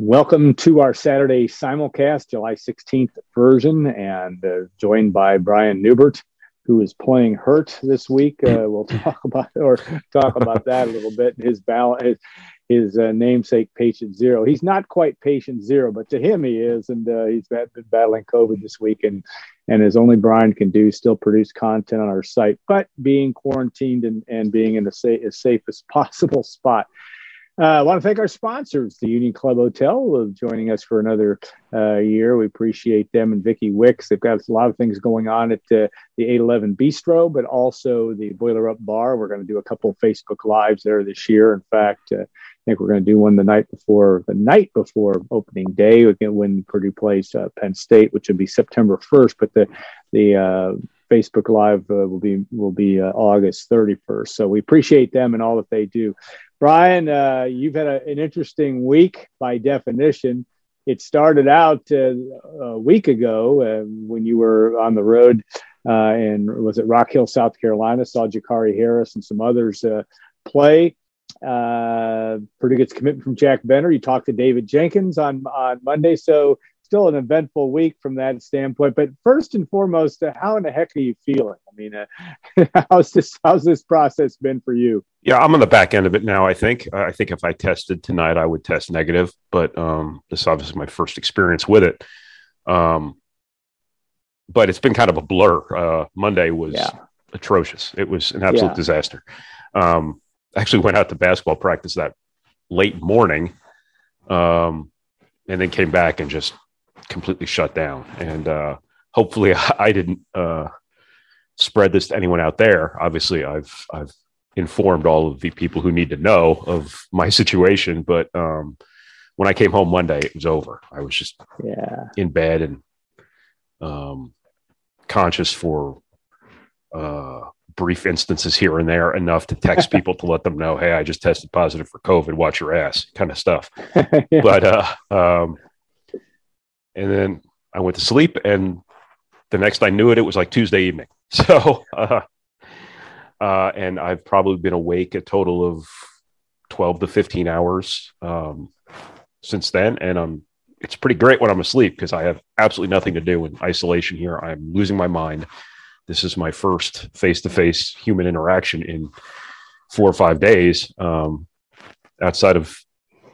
Welcome to our Saturday simulcast, July 16th version, and uh, joined by Brian Neubert, who is playing hurt this week. Uh, we'll talk about or talk about that a little bit. His ballot, his, his uh, namesake, patient zero. He's not quite patient zero, but to him he is, and uh, he's been battling COVID this week, and and as only Brian can do, still produce content on our site, but being quarantined and, and being in the sa- as safe as possible spot. Uh, I want to thank our sponsors, the Union Club Hotel, joining us for another uh, year. We appreciate them and Vicky Wicks. They've got a lot of things going on at uh, the 811 Bistro, but also the Boiler Up Bar. We're going to do a couple of Facebook Lives there this year. In fact, I think we're going to do one the night before the night before opening day when Purdue plays uh, Penn State, which will be September 1st. But the the uh, Facebook Live uh, will be will be uh, August 31st. So we appreciate them and all that they do. Brian, uh, you've had a, an interesting week by definition. It started out uh, a week ago uh, when you were on the road uh, and was it Rock Hill, South Carolina? Saw Jakari Harris and some others uh, play. Uh, Purdue gets commitment from Jack Benter. You talked to David Jenkins on on Monday, so still an eventful week from that standpoint. But first and foremost, uh, how in the heck are you feeling? I mean, uh, how's this how's this process been for you? Yeah, I'm on the back end of it now. I think. I think if I tested tonight, I would test negative. But um, this is obviously my first experience with it. Um, but it's been kind of a blur. Uh, Monday was yeah. atrocious. It was an absolute yeah. disaster. Um, actually went out to basketball practice that late morning, um, and then came back and just completely shut down. And uh, hopefully, I didn't uh, spread this to anyone out there. Obviously, I've I've informed all of the people who need to know of my situation, but um, when I came home Monday, it was over. I was just yeah in bed and um, conscious for uh, brief instances here and there, enough to text people to let them know, "Hey, I just tested positive for COVID. Watch your ass," kind of stuff. yeah. But uh, um, and then I went to sleep, and the next I knew it, it was like Tuesday evening. So, uh, uh, and I've probably been awake a total of twelve to fifteen hours um, since then, and I'm. It's pretty great when I'm asleep because I have absolutely nothing to do in isolation here. I'm losing my mind. This is my first face-to-face human interaction in four or five days. Um, outside of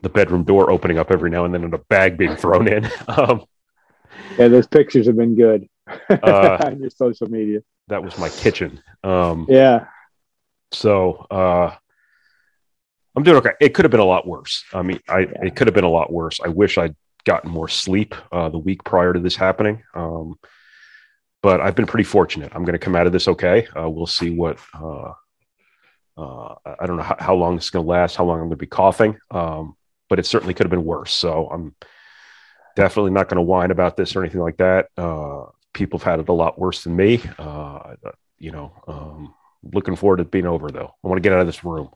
the bedroom door opening up every now and then and a bag being thrown in. Um, yeah, those pictures have been good uh, on your social media. That was my kitchen. Um, yeah. So uh, I'm doing okay. It could have been a lot worse. I mean, I yeah. it could have been a lot worse. I wish I'd gotten more sleep uh, the week prior to this happening. Um, but I've been pretty fortunate. I'm going to come out of this okay. Uh, we'll see what. Uh, uh, I don't know how, how long it's going to last. How long I'm going to be coughing. Um, but it certainly could have been worse. So I'm definitely not going to whine about this or anything like that. Uh, people have had it a lot worse than me. Uh, you know, um, looking forward to being over though. I want to get out of this room.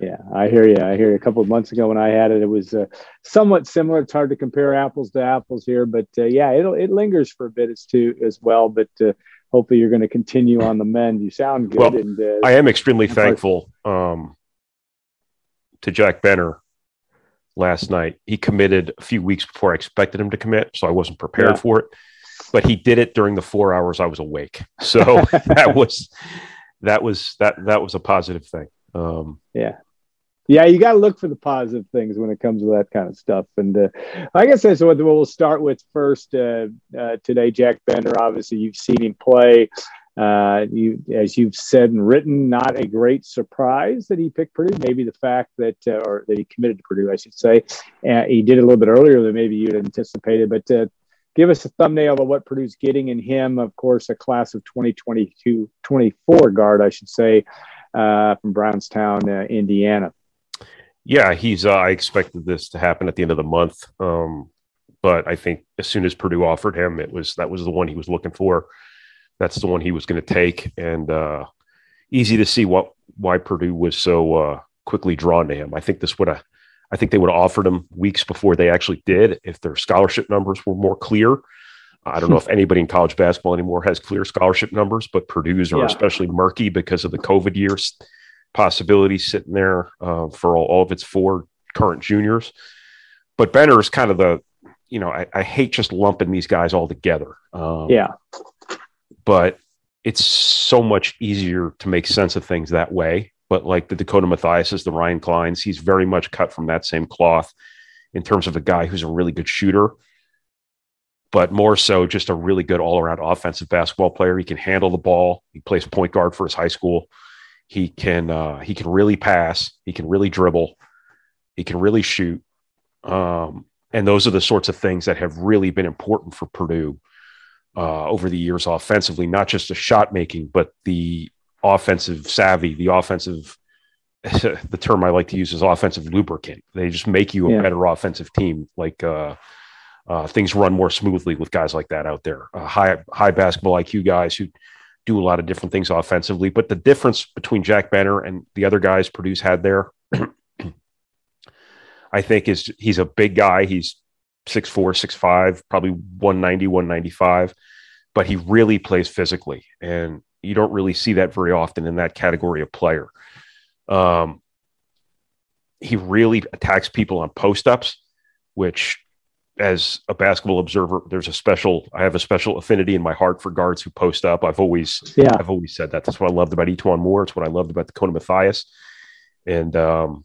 Yeah, I hear you. I hear you. A couple of months ago when I had it, it was uh, somewhat similar. It's hard to compare apples to apples here, but uh, yeah, it it lingers for a bit as too as well. But uh, hopefully, you're going to continue on the mend. You sound good. Well, and, uh, I am extremely thankful um, to Jack Benter last night. He committed a few weeks before I expected him to commit, so I wasn't prepared yeah. for it. But he did it during the four hours I was awake, so that was that was that that was a positive thing. Um, yeah, yeah, you got to look for the positive things when it comes to that kind of stuff. And uh, I guess that's what we'll start with first uh, uh, today. Jack Benter, obviously, you've seen him play. Uh, you, as you've said and written, not a great surprise that he picked Purdue. Maybe the fact that, uh, or that he committed to Purdue, I should say. Uh, he did a little bit earlier than maybe you'd anticipated. But uh, give us a thumbnail of what Purdue's getting in him. Of course, a class of 2022, 24 guard, I should say, uh, from Brownstown, uh, Indiana. Yeah, he's. I expected this to happen at the end of the month. Um, but I think as soon as Purdue offered him, it was that was the one he was looking for that's the one he was going to take. And uh, easy to see what why Purdue was so uh, quickly drawn to him. I think this would have, I think they would have offered him weeks before they actually did if their scholarship numbers were more clear. I don't know if anybody in college basketball anymore has clear scholarship numbers, but Purdue's are yeah. especially murky because of the COVID years possibilities sitting there uh, for all, all, of its four current juniors. but Benter is kind of the, you know, I, I hate just lumping these guys all together. Um, yeah. But it's so much easier to make sense of things that way. But like the Dakota Mathiases, the Ryan Clines, he's very much cut from that same cloth in terms of a guy who's a really good shooter, but more so just a really good all around offensive basketball player. He can handle the ball. He plays point guard for his high school. He can uh, he can really pass. He can really dribble. He can really shoot. Um, and those are the sorts of things that have really been important for Purdue uh, over the years offensively, not just the shot making, but the offensive savvy, the offensive. the term I like to use is offensive lubricant. They just make you a yeah. better offensive team. Like uh, uh, things run more smoothly with guys like that out there. Uh, high high basketball IQ guys who do a lot of different things offensively. But the difference between Jack Benter and the other guys Purdue's had there, I think, is he's a big guy. He's 6'4, 6'5, probably 190, 195, but he really plays physically. And you don't really see that very often in that category of player. Um, he really attacks people on post ups, which as a basketball observer, there's a special. I have a special affinity in my heart for guards who post up. I've always, yeah, I've always said that. That's what I loved about E'Twaun Moore. It's what I loved about Dakota Mathias, and um,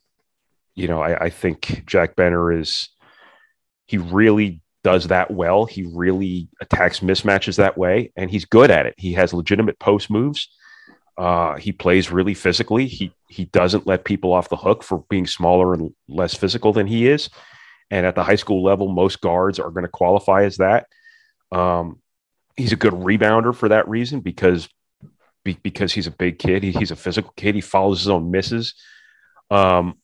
you know, I, I think Jack Benter is. He really does that well. He really attacks mismatches that way, and he's good at it. He has legitimate post moves. Uh, he plays really physically. He he doesn't let people off the hook for being smaller and less physical than he is. And at the high school level, most guards are going to qualify as that. Um, he's a good rebounder for that reason because be, because he's a big kid. He, he's a physical kid. He follows his own misses. Um,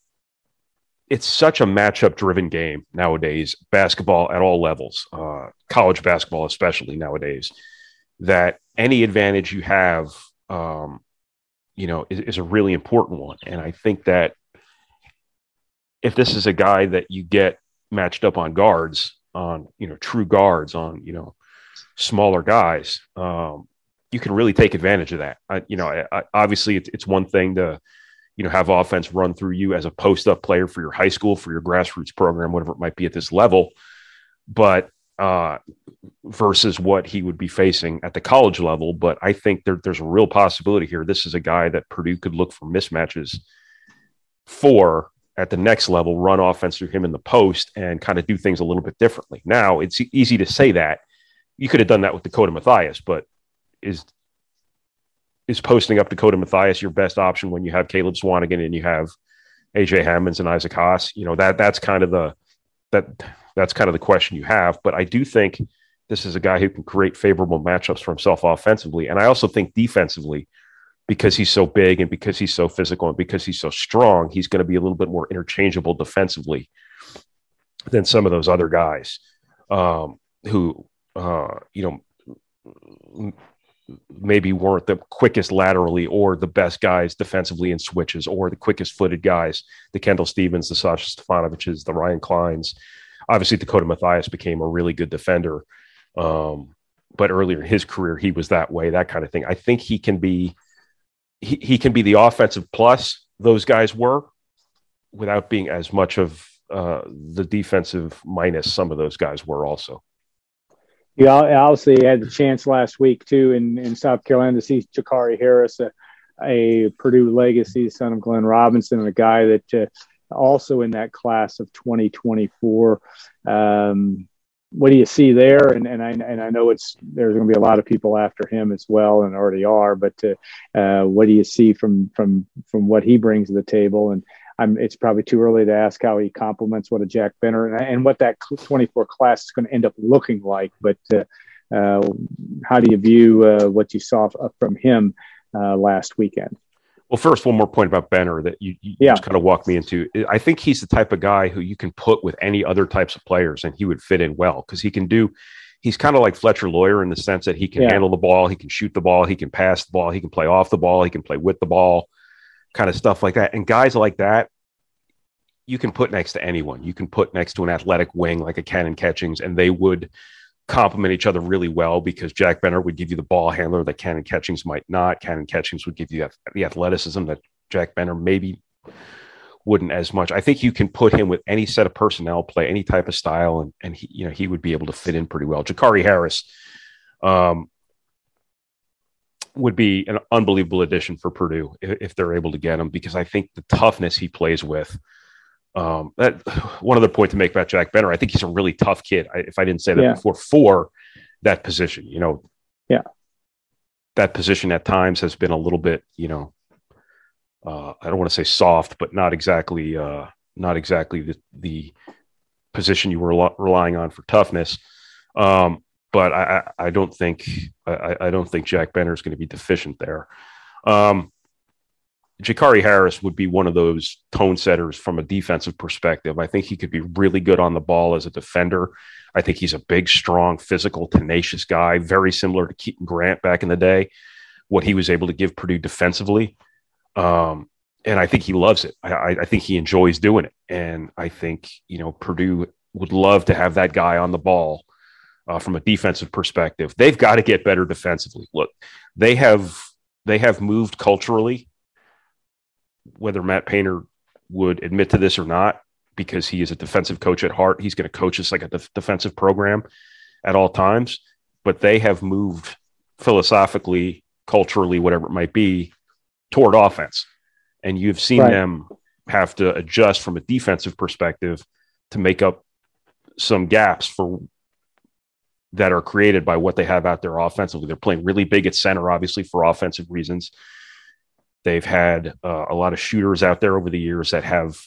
it's such a matchup driven game nowadays, basketball at all levels, uh, college basketball especially nowadays, that any advantage you have, um, you know, is, is, a really important one. And I think that if this is a guy that you get matched up on guards, on you know true guards, on you know smaller guys, um, you can really take advantage of that. I, you know, I, I, obviously it's, it's one thing to you know have offense run through you as a post up player for your high school, for your grassroots program, whatever it might be at this level, but uh, versus what he would be facing at the college level. But I think there, there's a real possibility here. This is a guy that Purdue could look for mismatches for at the next level, run offense through him in the post and kind of do things a little bit differently. Now, it's easy to say that. You could have done that with Dakota Mathias, but is is posting up Dakota Mathias your best option when you have Caleb Swanigan and you have AJ Hammons and Isaac Haas? You know, that that's kind of the that that's kind of the question you have. But I do think this is a guy who can create favorable matchups for himself offensively. And I also think defensively, because he's so big and because he's so physical and because he's so strong, he's going to be a little bit more interchangeable defensively than some of those other guys um, who, uh, you know, maybe weren't the quickest laterally or the best guys defensively in switches or the quickest footed guys, the Kendall Stephens, the Sasha Stefanoviches, the Ryan Clines. Obviously, Dakota Mathias became a really good defender. Um, but earlier in his career, he was that way, that kind of thing. I think he can be he, he can be the offensive plus those guys were without being as much of uh, the defensive minus some of those guys were also. I obviously had the chance last week too in, in South Carolina to see Jakari Harris, a, a Purdue legacy, son of Glenn Robinson, and a guy that uh, also in that class of 2024. Um, what do you see there? And, and I and I know it's there's going to be a lot of people after him as well, and already are. But uh, uh, what do you see from from from what he brings to the table? And I'm, it's probably too early to ask how he complements what a Jack Benter and, and what that 24 class is going to end up looking like. But uh, uh, how do you view uh, what you saw from him uh, last weekend? Well, first, one more point about Benter that you, you yeah. just kind of walked me into. I think he's the type of guy who you can put with any other types of players and he would fit in well because he can do, he's kind of like Fletcher Loyer in the sense that he can yeah. handle the ball, he can shoot the ball, he can pass the ball, he can play off the ball, he can play with the ball, kind of stuff like that. And guys like that, you can put next to anyone. You can put next to an athletic wing like a Kanon Catchings, and they would complement each other really well because Jack Benter would give you the ball handler that Kanon Catchings might not. Kanon Catchings would give you the athleticism that Jack Benter maybe wouldn't as much. I think you can put him with any set of personnel, play any type of style, and and he, you know he would be able to fit in pretty well. Jakari Harris um, would be an unbelievable addition for Purdue if, if, they're able to get him because I think the toughness he plays with. Um, that one other point to make about Jack Benter, I think he's a really tough kid. I, if I didn't say that yeah. before, for that position, you know, yeah, that position at times has been a little bit, you know, uh, I don't want to say soft, but not exactly, uh, not exactly the, the position you were relying on for toughness. Um, but I, I don't think I, I, don't think Jack Benter is going to be deficient there. Um, Jakari Harris would be one of those tone setters from a defensive perspective. I think he could be really good on the ball as a defender. I think he's a big, strong, physical, tenacious guy, very similar to Keaton Grant back in the day. What he was able to give Purdue defensively, um, and I think he loves it. I, I, think he enjoys doing it, and I think you know Purdue would love to have that guy on the ball uh, from a defensive perspective. They've got to get better defensively. Look, they have they have moved culturally, whether Matt Painter would admit to this or not, because he is a defensive coach at heart. He's going to coach us like a def- defensive program at all times. But they have moved philosophically, culturally, whatever it might be, toward offense. And you've seen right. them have to adjust from a defensive perspective to make up some gaps for that are created by what they have out there offensively. They're playing really big at center, obviously, for offensive reasons. They've had uh, a lot of shooters out there over the years that have,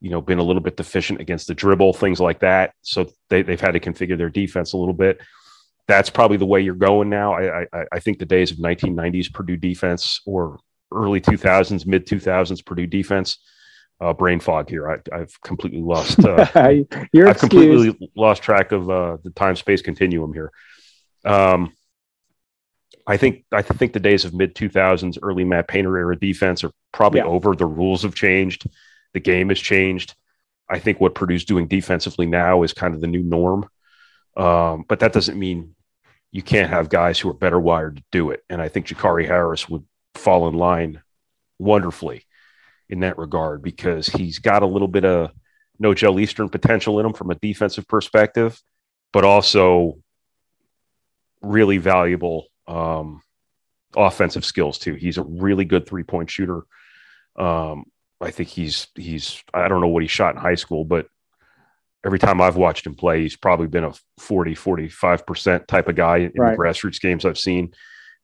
you know, been a little bit deficient against the dribble, things like that. So they, have had to configure their defense a little bit. That's probably the way you're going now. I, I, I think the days of 1990s Purdue defense or early 2000s, mid 2000s Purdue defense uh, brain fog here. I, have completely lost. Uh, You're I've completely lost track of uh, the time space continuum here. Um, I think I think the days of mid two thousands, early Matt Painter era defense are probably yeah. over. The rules have changed. The game has changed. I think what Purdue's doing defensively now is kind of the new norm. Um, but that doesn't mean you can't have guys who are better wired to do it. And I think Jakari Harris would fall in line wonderfully in that regard because he's got a little bit of no Joe Eastern potential in him from a defensive perspective, but also really valuable um, offensive skills too. He's a really good three point shooter. Um, I think he's he's I don't know what he shot in high school, but every time I've watched him play, he's probably been a 40, 45% type of guy in right. the grassroots games I've seen.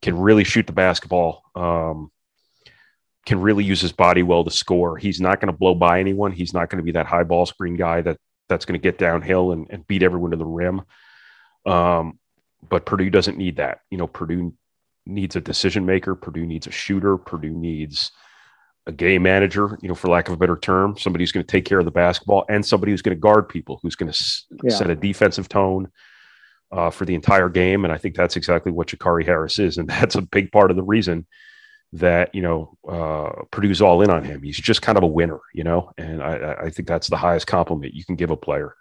Can really shoot the basketball. Um, can really use his body well to score. He's not going to blow by anyone. He's not going to be that high ball screen guy that that's going to get downhill and, and beat everyone to the rim. Um, but Purdue doesn't need that. You know, Purdue needs a decision maker. Purdue needs a shooter. Purdue needs a game manager, you know, for lack of a better term, somebody who's going to take care of the basketball and somebody who's going to guard people, who's going to s- yeah. set a defensive tone uh, for the entire game. And I think that's exactly what Jakari Harris is. And that's a big part of the reason that you know uh, Purdue's all in on him. He's just kind of a winner, you know, and I, I think that's the highest compliment you can give a player.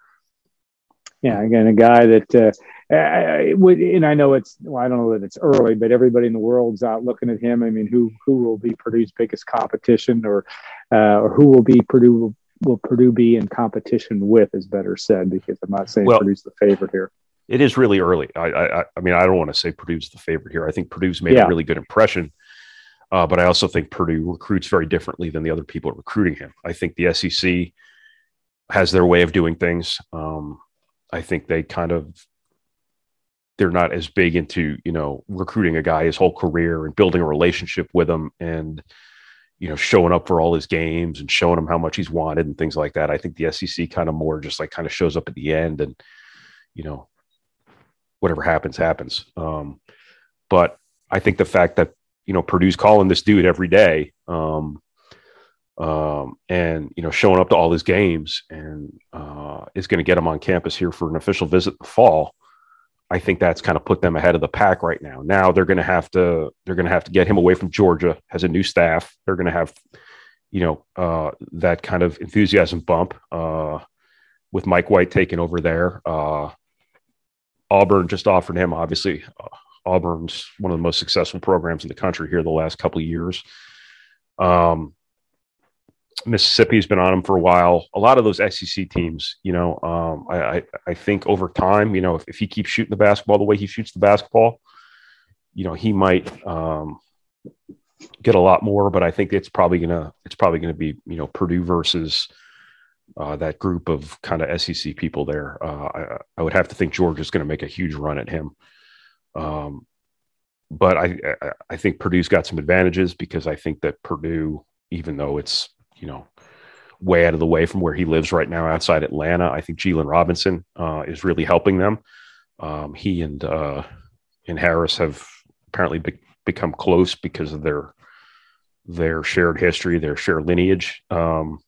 Yeah, again, a guy that uh, I, would, and I know it's well, I don't know that it's early, but everybody in the world's out looking at him. I mean, who who will be Purdue's biggest competition, or uh, or who will be Purdue will Purdue be in competition with, is better said, because I'm not saying well, Purdue's the favorite here. It is really early. I, I, I mean, I don't want to say Purdue's the favorite here. I think Purdue's made yeah. a really good impression uh, but I also think Purdue recruits very differently than the other people recruiting him. I think the SEC has their way of doing things. Um, I think they kind of they're not as big into you know recruiting a guy his whole career and building a relationship with him and you know showing up for all his games and showing him how much he's wanted and things like that. I think the SEC kind of more just like kind of shows up at the end and you know whatever happens happens. Um, but I think the fact that you know Purdue's calling this dude every day, um, um, and you know showing up to all his games, and uh, is going to get him on campus here for an official visit in the fall. I think that's kind of put them ahead of the pack right now. Now they're going to have to they're going to have to get him away from Georgia. Has a new staff. They're going to have you know uh, that kind of enthusiasm bump uh, with Mike White taking over there. Uh, Auburn just offered him obviously uh, Auburn's one of the most successful programs in the country here the last couple of years. Um, Mississippi's been on them for a while. A lot of those SEC teams, you know, um, I, I, I think over time, you know, if, if he keeps shooting the basketball the way he shoots the basketball, you know, he might um, get a lot more. But I think it's probably gonna it's probably gonna be you know Purdue versus uh, that group of kind of SEC people there. Uh, I, I, would have to think Georgia's going to make a huge run at him. Um, but I, I, think Purdue's got some advantages because I think that Purdue, even though it's you know way out of the way from where he lives right now outside Atlanta, I think Gelen Robinson uh, is really helping them. Um, he and uh, and Harris have apparently be- become close because of their their shared history, their shared lineage um,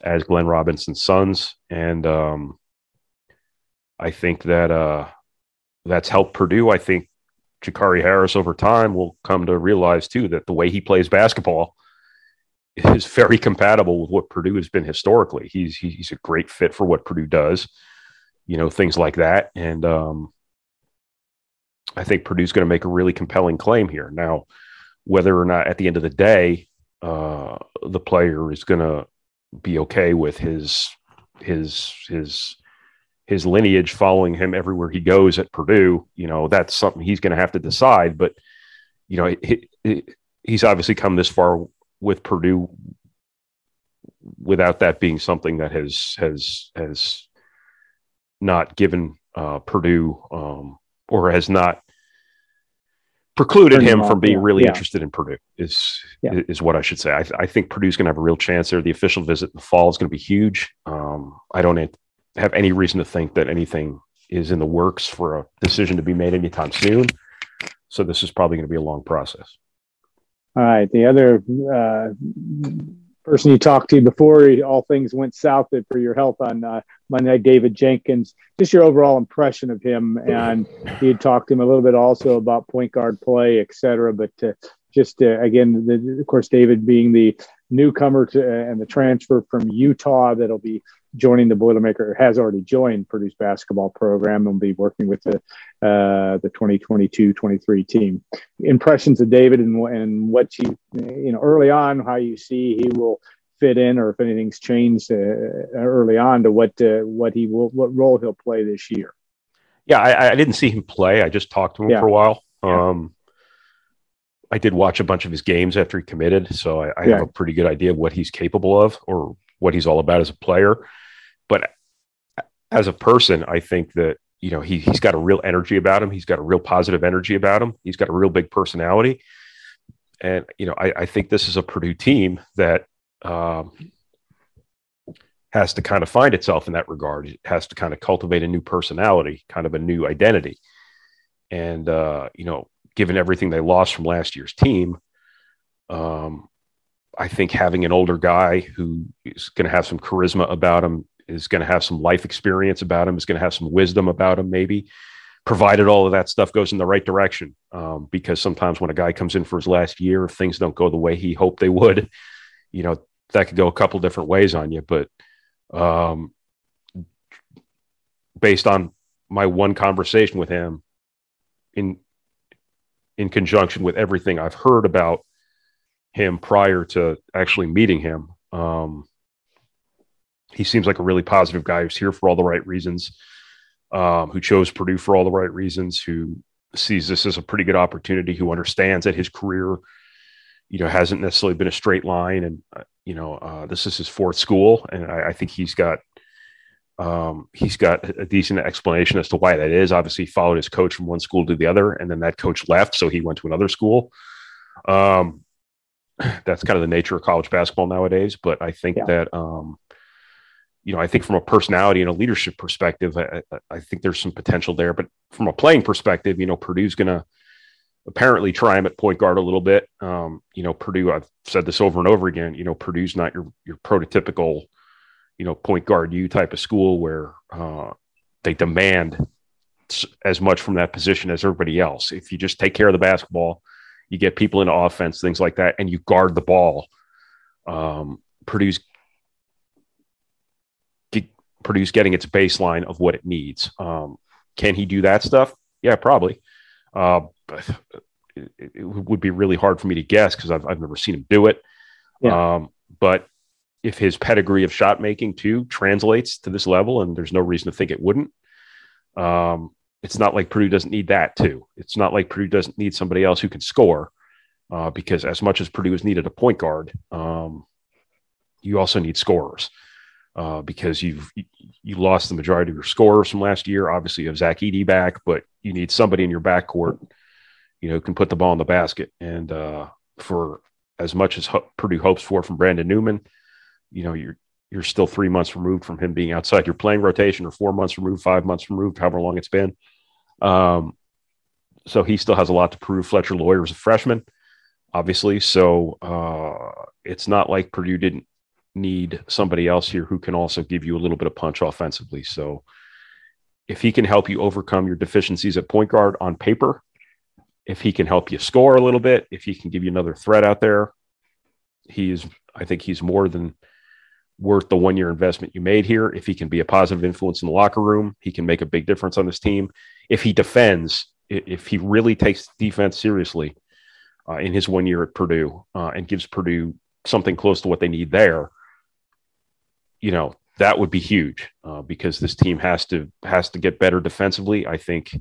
as Glenn Robinson's sons, and um, I think that uh, that's helped Purdue. I think Jakari Harris over time will come to realize too that the way he plays basketball is very compatible with what Purdue has been historically. He's he's a great fit for what Purdue does, you know, things like that. And um, I think Purdue's going to make a really compelling claim here. Now, whether or not at the end of the day uh, the player is going to be okay with his his his his lineage following him everywhere he goes at Purdue, you know, that's something he's going to have to decide. But you know, he, he, he's obviously come this far with Purdue without that being something that has has has not given uh, Purdue um, or has not precluded him from being really yeah. interested in Purdue is yeah. is what I should say. I, I think Purdue's going to have a real chance there. The official visit in the fall is going to be huge. Um, I don't have any reason to think that anything is in the works for a decision to be made anytime soon. So this is probably going to be a long process. All right. The other uh, person you talked to before all things went south for your health on uh, Monday, David Jenkins. Just your overall impression of him, and you talked to him a little bit also about point guard play, et cetera. But uh, just uh, again, the, of course, David being the newcomer to, uh, and the transfer from Utah that'll be joining the Boilermaker has already joined Purdue's basketball program and will be working with the uh, the 2022-23 team. Impressions of David and, and what you you know early on how you see he will fit in or if anything's changed uh, early on to what uh, what he will what role he'll play this year. Yeah, I, I didn't see him play. I just talked to him yeah. for a while. Yeah. Um, I did watch a bunch of his games after he committed, so I, I yeah. have a pretty good idea of what he's capable of or what he's all about as a player. But as a person, I think that you know he he's got a real energy about him. He's got a real positive energy about him. He's got a real big personality, and you know I, I think this is a Purdue team that um, has to kind of find itself in that regard. It has to kind of cultivate a new personality, kind of a new identity, and uh, you know, given everything they lost from last year's team, um, I think having an older guy who is going to have some charisma about him is going to have some life experience about him, is going to have some wisdom about him, maybe, provided all of that stuff goes in the right direction. Um, because sometimes when a guy comes in for his last year, if things don't go the way he hoped they would, you know, that could go a couple different ways on you. But um, based on my one conversation with him, in in conjunction with everything I've heard about him prior to actually meeting him, um, he seems like a really positive guy who's here for all the right reasons, um, who chose Purdue for all the right reasons, who sees this as a pretty good opportunity, who understands that his career, you know, hasn't necessarily been a straight line, and uh, you know, uh, this is his fourth school, and I, I think he's got um, he's got a decent explanation as to why that is. Obviously, he followed his coach from one school to the other, and then that coach left, so he went to another school. Um, that's kind of the nature of college basketball nowadays. But I think yeah. that um, you know, I think from a personality and a leadership perspective, I, I, think there's some potential there. But from a playing perspective, you know, Purdue's going to apparently try him at point guard a little bit. Um, you know, Purdue, I've said this over and over again, you know, Purdue's not your, your prototypical, you know, point guard you type of school where uh, they demand as much from that position as everybody else. If you just take care of the basketball, you get people into offense, things like that, and you guard the ball. Um, Purdue's Purdue's getting its baseline of what it needs. Um, can he do that stuff? Yeah, probably. Uh, it, it, would be really hard for me to guess because I've, I've never seen him do it. Yeah. Um, but if his pedigree of shot making too translates to this level, and there's no reason to think it wouldn't, um, it's not like Purdue doesn't need that too. It's not like Purdue doesn't need somebody else who can score, uh, because as much as Purdue has needed a point guard, um, you also need scorers. Uh, because you've you lost the majority of your scorers from last year. Obviously, you have Zach Edey back, but you need somebody in your backcourt, you know, can put the ball in the basket. And uh, for as much as Ho- Purdue hopes for from Brandon Newman, you know, you're you're still three months removed from him being outside your playing rotation, or four months removed, five months removed, however long it's been. Um, so he still has a lot to prove. Fletcher Loyer is a freshman, obviously, so uh, it's not like Purdue didn't need somebody else here who can also give you a little bit of punch offensively. So if he can help you overcome your deficiencies at point guard on paper, if he can help you score a little bit, if he can give you another threat out there, he's I think he's more than worth the one year investment you made here. If he can be a positive influence in the locker room, he can make a big difference on this team. If he defends, if he really takes defense seriously uh, in his one year at Purdue uh, and gives Purdue something close to what they need there, you know that would be huge uh, because this team has to has to get better defensively. I think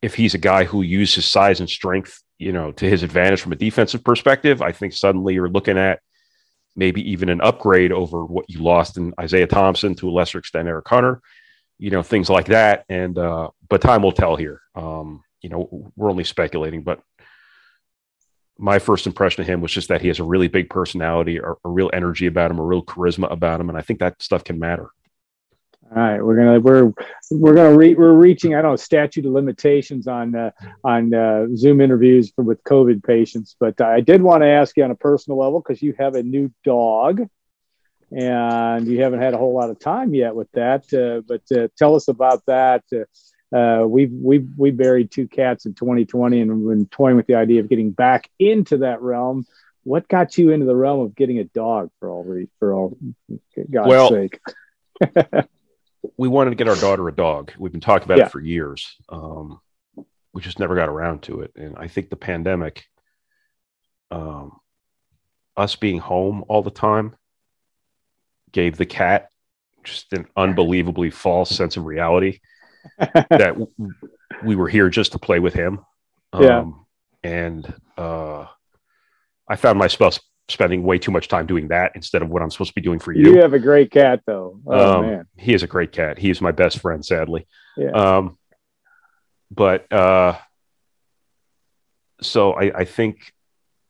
if he's a guy who uses size and strength, you know, to his advantage from a defensive perspective, I think suddenly you're looking at maybe even an upgrade over what you lost in Isaiah Thompson to a lesser extent Eric Hunter, you know, things like that. And uh, but time will tell here. Um, you know, we're only speculating, but my first impression of him was just that he has a really big personality, or a real energy about him, a real charisma about him, and I think that stuff can matter. All right, we're gonna we're we're gonna re, we're reaching I don't know statute of limitations on uh, on uh, Zoom interviews for, with COVID patients, but I did want to ask you on a personal level because you have a new dog, and you haven't had a whole lot of time yet with that. Uh, but uh, tell us about that. Uh, we've we've we buried two cats in 2020 and been toying with the idea of getting back into that realm. What got you into the realm of getting a dog for all re- for all God's well, sake? we wanted to get our daughter a dog. We've been talking about yeah. it for years. Um, we just never got around to it, and I think the pandemic, um, us being home all the time, gave the cat just an unbelievably false sense of reality that we were here just to play with him. Um, yeah. And uh, I found myself spending way too much time doing that instead of what I'm supposed to be doing for you. You have a great cat, though. Oh, um, man. He is a great cat. He is my best friend, sadly. Yeah. Um, but uh, so I, I think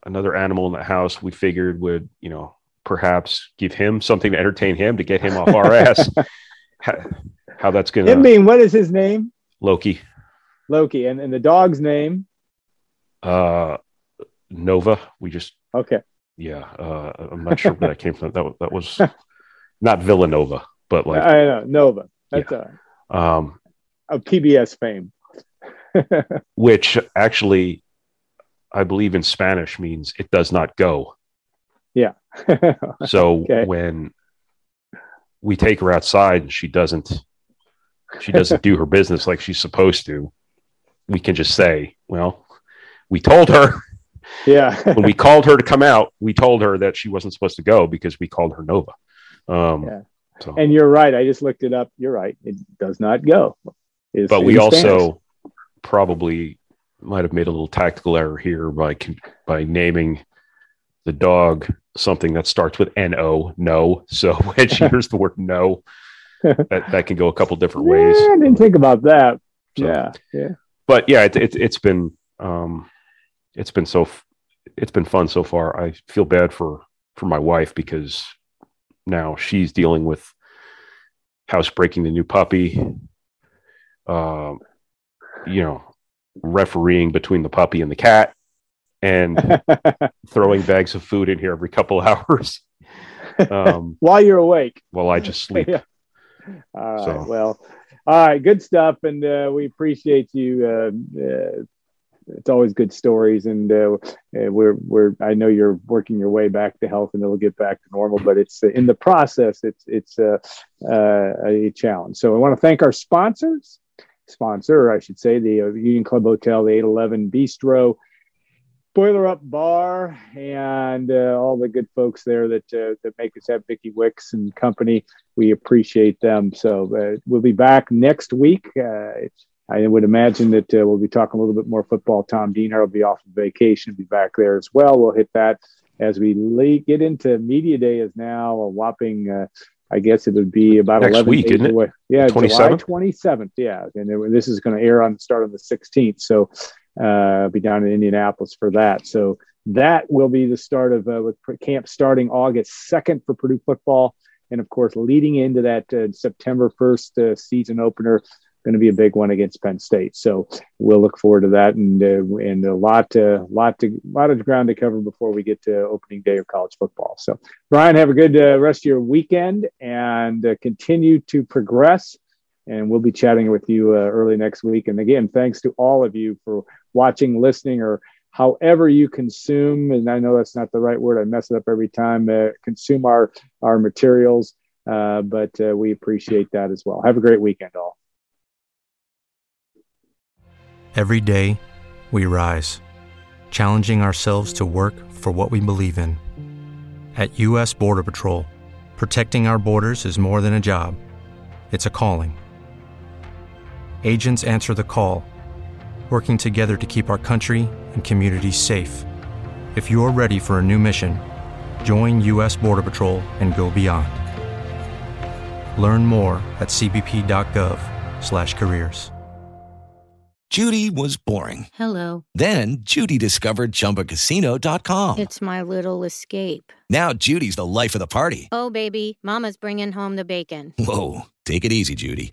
another animal in the house we figured would, you know, perhaps give him something to entertain him to get him off our ass. How that's going to. Him being, what is his name? Loki. Loki. And, and the dog's name? Uh, Nova. We just. Okay. Yeah. Uh, I'm not sure where that came from. That, that was not Villanova, but like. I know. Nova. That's yeah. Um, of PBS fame. which actually, I believe in Spanish means it does not go. Yeah. so okay. when we take her outside and she doesn't she doesn't do her business like she's supposed to, we can just say, well, we told her. Yeah. when we called her to come out, we told her that she wasn't supposed to go because we called her Nova. Um, yeah. So. And you're right. I just looked it up. You're right. It does not go. It's, but we also probably might have made a little tactical error here by by naming the dog something that starts with N O, no. So when she hears the word no, that, that can go a couple different ways. Yeah, I didn't think about that. So, yeah, yeah. But yeah, it, it, it's been um, it's been so it's been fun so far. I feel bad for for my wife because now she's dealing with housebreaking the new puppy. Um, you know, refereeing between the puppy and the cat, and throwing bags of food in here every couple hours um, while you're awake. While I just sleep. yeah. All right. So. Well, all right. Good stuff. And uh, we appreciate you. Uh, uh, it's always good stories, and uh, uh, we're we're. I know you're working your way back to health, and it'll get back to normal. But it's in the process. It's it's uh, a challenge. So I want to thank our sponsors, sponsor, I should say, the Union Club Hotel, the 811 Bistro Boiler Up Bar and uh, all the good folks there that uh, that make us have Vicky Wicks and company. We appreciate them. So uh, we'll be back next week. Uh, I would imagine that uh, we'll be talking a little bit more football. Tom Dienhart will be off on vacation, be back there as well. We'll hit that as we late, get into media day. Is now a whopping. Uh, I guess it would be about Next 11 week, days isn't it? Yeah, 27th? July 27th. Yeah, and it- this is going to air on start on the 16th. So uh, be down in Indianapolis for that. So that will be the start of uh, with camp starting August 2nd for Purdue football, and of course leading into that uh, September 1st uh, season opener. Going to be a big one against Penn State, so we'll look forward to that, and uh, and a lot, lot to, lot of ground to cover before we get to opening day of college football. So, Brian, have a good uh, rest of your weekend, and continue to progress and we'll be chatting with you uh, early next week. And again, thanks to all of you for watching, listening, or however you consume. And I know that's not the right word; I mess it up every time. Uh, consume our our materials, uh, but uh, we appreciate that as well. Have a great weekend, all. Every day, we rise, challenging ourselves to work for what we believe in. At U.S. Border Patrol, protecting our borders is more than a job, it's a calling. Agents answer the call, working together to keep our country and communities safe. If you're ready for a new mission, join U.S. Border Patrol and go beyond. Learn more at cbp.gov/careers. Judy was boring. Hello. Then Judy discovered ChumbaCasino.com. It's my little escape. Now Judy's the life of the party. Oh, baby, Mama's bringing home the bacon. Whoa, take it easy, Judy.